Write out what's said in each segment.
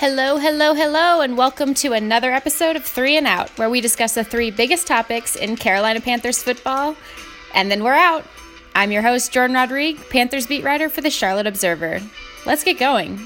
Hello, hello, hello, and welcome to another episode of Three and Out, where we discuss the three biggest topics in Carolina Panthers football, and then we're out. I'm your host, Jourdan Rodrigue, Panthers beat writer for the Charlotte Observer. Let's get going.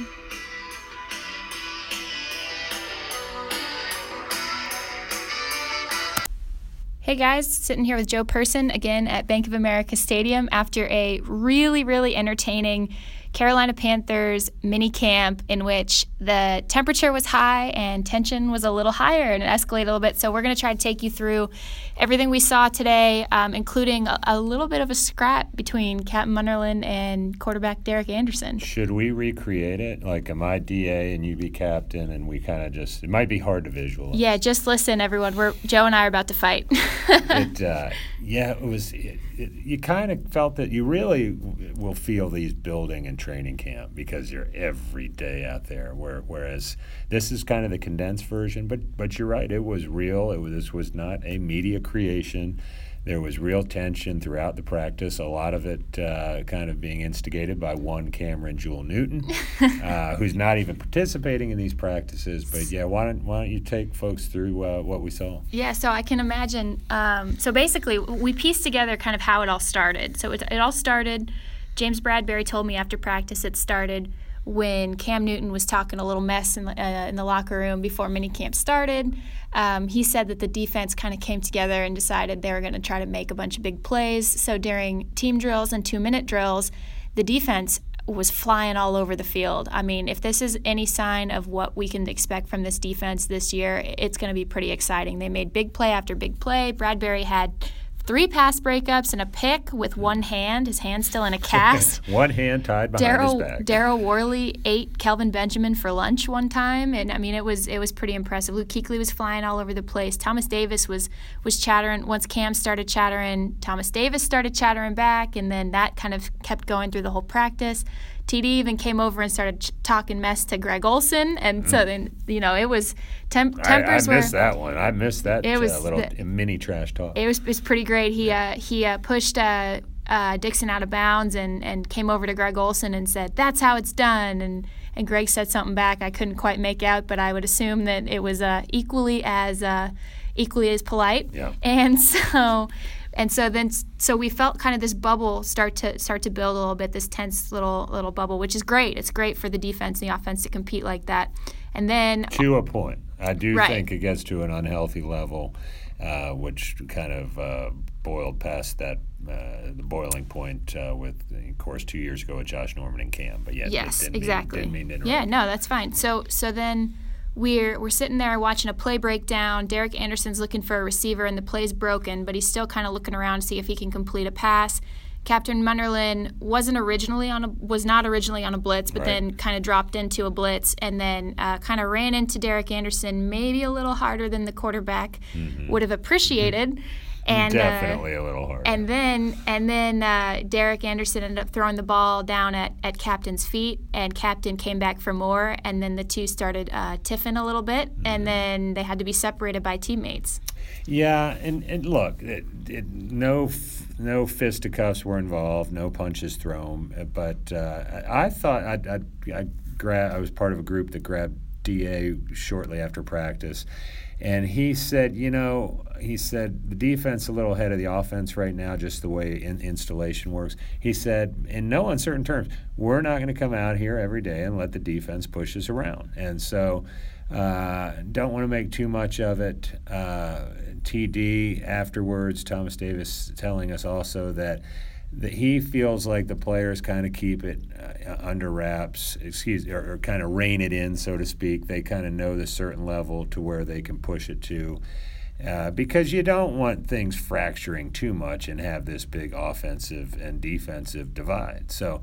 Hey guys, sitting here with Joe Person again at Bank of America Stadium after a really, really entertaining Carolina Panthers mini camp in which the temperature was high and tension was a little higher and it escalated a little bit. So we're going to try to take you through everything we saw today, um, including a, a, little bit of a scrap between Captain Munnerlyn and quarterback Derek Anderson. Should we recreate it? Like, am I DA and you be captain, and we kind of just, it might be hard to visualize. Yeah, just listen, everyone. We're Joe and I are about to fight. it, uh, yeah, it was, it, it, you kind of felt that you really will feel these building and training camp because you're every day out there. Where, whereas this is kind of the condensed version, but, but you're right, it was real. It was, this was not a media creation. There was real tension throughout the practice, a lot of it uh, kind of being instigated by one Cameron Jerrell Newton, uh, who's not even participating in these practices. But yeah, why don't, why don't you take folks through uh, what we saw? Yeah, so I can imagine. Um, so basically, we pieced together kind of how it all started. So it, it all started, James Bradberry told me after practice it started when Cam Newton was talking a little mess in the, uh, in the locker room before minicamp started. Um, he said that the defense kind of came together and decided they were going to try to make a bunch of big plays. So during team drills and two minute drills, the defense was flying all over the field. I mean, if this is any sign of what we can expect from this defense this year, it's going to be pretty exciting. They made big play after big play. Bradberry had three pass breakups and a pick with one hand, his hand still in a cast. one hand tied behind Darryl, his back. Daryl Worley ate Kelvin Benjamin for lunch one time, and I mean it was it was pretty impressive. Luke Kuechly was flying all over the place. Thomas Davis was was chattering. Once Cam started chattering, Thomas Davis started chattering back, and then that kind of kept going through the whole practice. TD even came over and started ch- talking mess to Greg Olsen, and mm. so then you know it was temp- tempers I, I missed were, that one. I missed that. It was uh, little the, mini trash talk. It was it was pretty great. He uh, he uh, pushed uh, uh, Dickson out of bounds and and came over to Greg Olsen and said that's how it's done and. And Greg said something back I couldn't quite make out, but I would assume that it was uh, equally as equally as polite. Yeah. And so and so then so we felt kind of this bubble start to start to build a little bit this tense little little bubble which is great. It's great for the defense and the offense to compete like that. And then to a point. I do right. think it gets to an unhealthy level uh, which kind of uh, boiled past that uh, the boiling point uh, with of course two years ago with josh norman and cam but yeah yes exactly. mean, mean yeah no that's fine. So so then we're we're sitting there watching a play breakdown. Derek Anderson's looking for a receiver, and the play's broken, but he's still kind of looking around to see if he can complete a pass. Captain Munnerlyn wasn't originally on a was not originally on a blitz, but right. then kind of dropped into a blitz and then uh, kind of ran into Derek Anderson, maybe a little harder than the quarterback mm-hmm. would have appreciated. Mm-hmm and definitely uh, a little hard. And then and then uh, Derek Anderson ended up throwing the ball down at, at Captain's feet, and Captain came back for more, and then the two started uh, tiffing a little bit, mm-hmm. and then they had to be separated by teammates. Yeah, and, and look, it, it, no no fisticuffs were involved, no punches thrown, but uh, I, I thought I I, I, gra- I was part of a group that grabbed Da shortly after practice and he said, you know, he said the defense a little ahead of the offense right now, just the way in, installation works. He said, in no uncertain terms, we're not going to come out here every day and let the defense push us around. And so, uh, don't want to make too much of it. Uh, TD afterwards, Thomas Davis telling us also that that he feels like the players kind of keep it uh, under wraps, excuse, or, or kind of rein it in, so to speak. They kind of know the certain level to where they can push it to, uh, because you don't want things fracturing too much and have this big offensive and defensive divide. So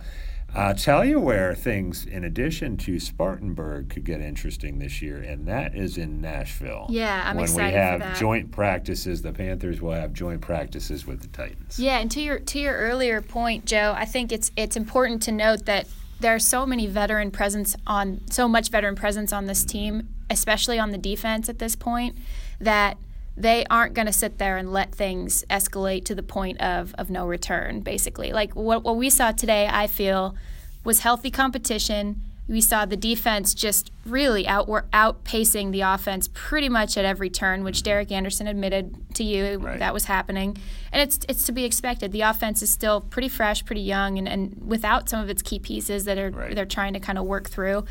I'll tell you where things, in addition to Spartanburg, could get interesting this year, and that is in Nashville. Yeah, I'm when excited When we have for that. joint practices, the Panthers will have joint practices with the Titans. Yeah, and to your to your earlier point, Joe, I think it's it's important to note that there are so many veteran presence on so much veteran presence on this team, especially on the defense at this point, that they aren't going to sit there and let things escalate to the point of, of no return, basically. Like what, what we saw today, I feel, was healthy competition, we saw the defense just really out outpacing the offense pretty much at every turn, which Derek Anderson admitted to you right. that was happening, and it's it's to be expected. The offense is still pretty fresh, pretty young, and, and without some of its key pieces that are right. they're trying to kind of work through.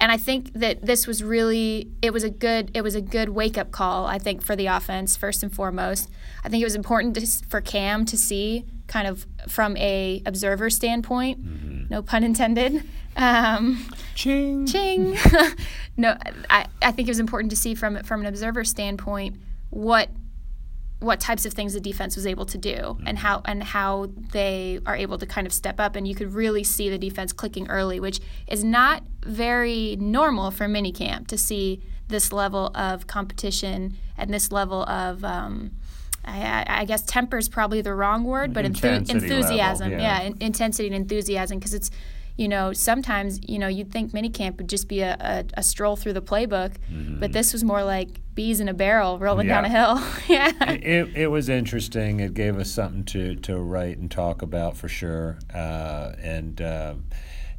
And I think that this was really it was a good it was a good wake up call. I think for the offense first and foremost. I think it was important to, for Cam to see kind of from a observer standpoint, mm-hmm. No pun intended, um, ching. Ching. no, I, I think it was important to see from from an observer standpoint what what types of things the defense was able to do mm-hmm. and how and how they are able to kind of step up and you could really see the defense clicking early which is not very normal for minicamp to see this level of competition and this level of um, I, I, guess temper is probably the wrong word, but enthu- enthusiasm, level, yeah. yeah, intensity and enthusiasm, because it's you know, sometimes, you know, you'd think minicamp would just be a, a, a stroll through the playbook, mm-hmm. but this was more like bees in a barrel rolling yeah. down a hill. yeah. It, it was interesting. It gave us something to, to write and talk about for sure. Uh, and, uh,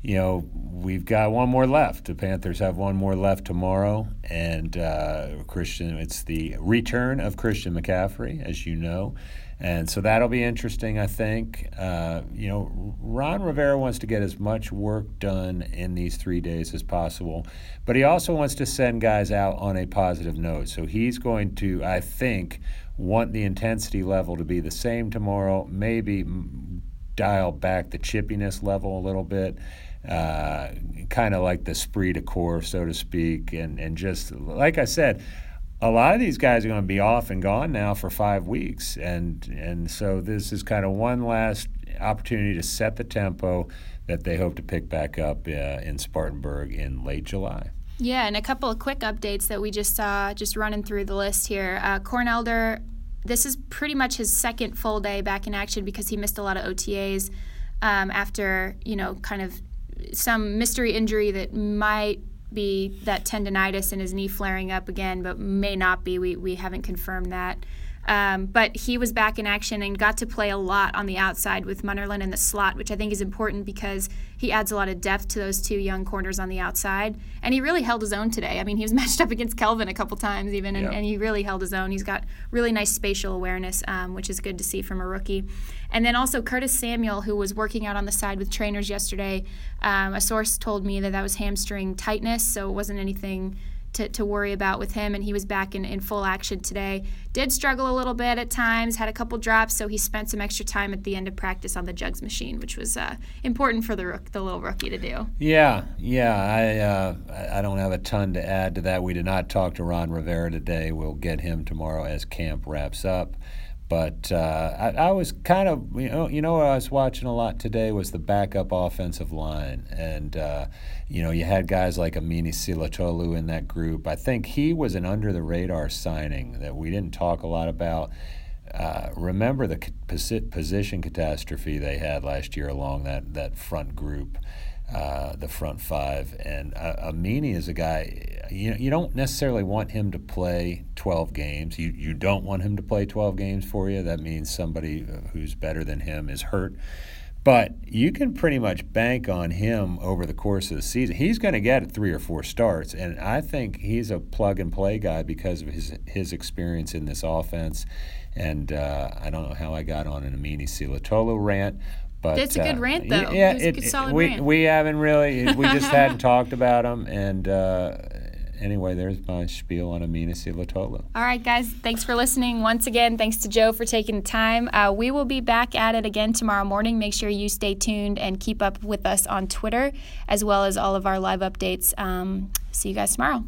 you know, we've got one more left. The Panthers have one more left tomorrow, and uh, Christian. It's the return of Christian McCaffrey, as you know. And so that'll be interesting, I think. Uh, you know, Ron Rivera wants to get as much work done in these three days as possible, but he also wants to send guys out on a positive note. So he's going to, I think, want the intensity level to be the same tomorrow, maybe dial back the chippiness level a little bit. Uh, kind of like the esprit de corps, so to speak, and, and just like I said, a lot of these guys are going to be off and gone now for five weeks, and and so this is kind of one last opportunity to set the tempo that they hope to pick back up uh, in Spartanburg in late July. Yeah, and a couple of quick updates that we just saw, just running through the list here. Uh, Corn Elder, this is pretty much his second full day back in action because he missed a lot of OTAs um, after, you know, kind of some mystery injury that might be that tendonitis in his knee flaring up again, but may not be. We, we haven't confirmed that. Um, but he was back in action and got to play a lot on the outside with Munnerlyn in the slot, which I think is important because he adds a lot of depth to those two young corners on the outside. And he really held his own today. I mean, he was matched up against Kelvin a couple times even, and, yeah. and he really held his own. He's got really nice spatial awareness, um, which is good to see from a rookie. And then also Curtis Samuel, who was working out on the side with trainers yesterday. Um, a source told me that that was hamstring tightness, so it wasn't anything to, to worry about with him, and he was back in, in full action today. Did struggle a little bit at times, had a couple drops, so he spent some extra time at the end of practice on the jugs machine, which was uh, important for the rook, the little rookie to do. Yeah, yeah. I uh, I don't have a ton to add to that. We did not talk to Ron Rivera today. We'll get him tomorrow as camp wraps up. But uh, I, I, was kind of, you know, you know what I was watching a lot today was the backup offensive line. And, uh, you know, you had guys like Amini Silatolu in that group. I think he was an under the radar signing that we didn't talk a lot about. Uh, remember the position catastrophe they had last year along that, that front group. Uh, the front five. And uh, Amini is a guy, you you don't necessarily want him to play 12 games. You, you don't want him to play 12 games for you. That means somebody uh, who's better than him is hurt. But you can pretty much bank on him over the course of the season. He's going to get three or four starts, and I think he's a plug and play guy because of his his experience in this offense. And uh, I don't know how I got on an Amini Silatolu rant, but it's a good uh, rant, though. Yeah, it, it, we rant. we haven't really. We just hadn't talked about them, and uh, anyway, there's my spiel on Amini Silatolu. All right, guys. Thanks for listening. Once again, thanks to Joe for taking the time. Uh, we will be back at it again tomorrow morning. Make sure you stay tuned and keep up with us on Twitter, as well as all of our live updates. Um, see you guys tomorrow.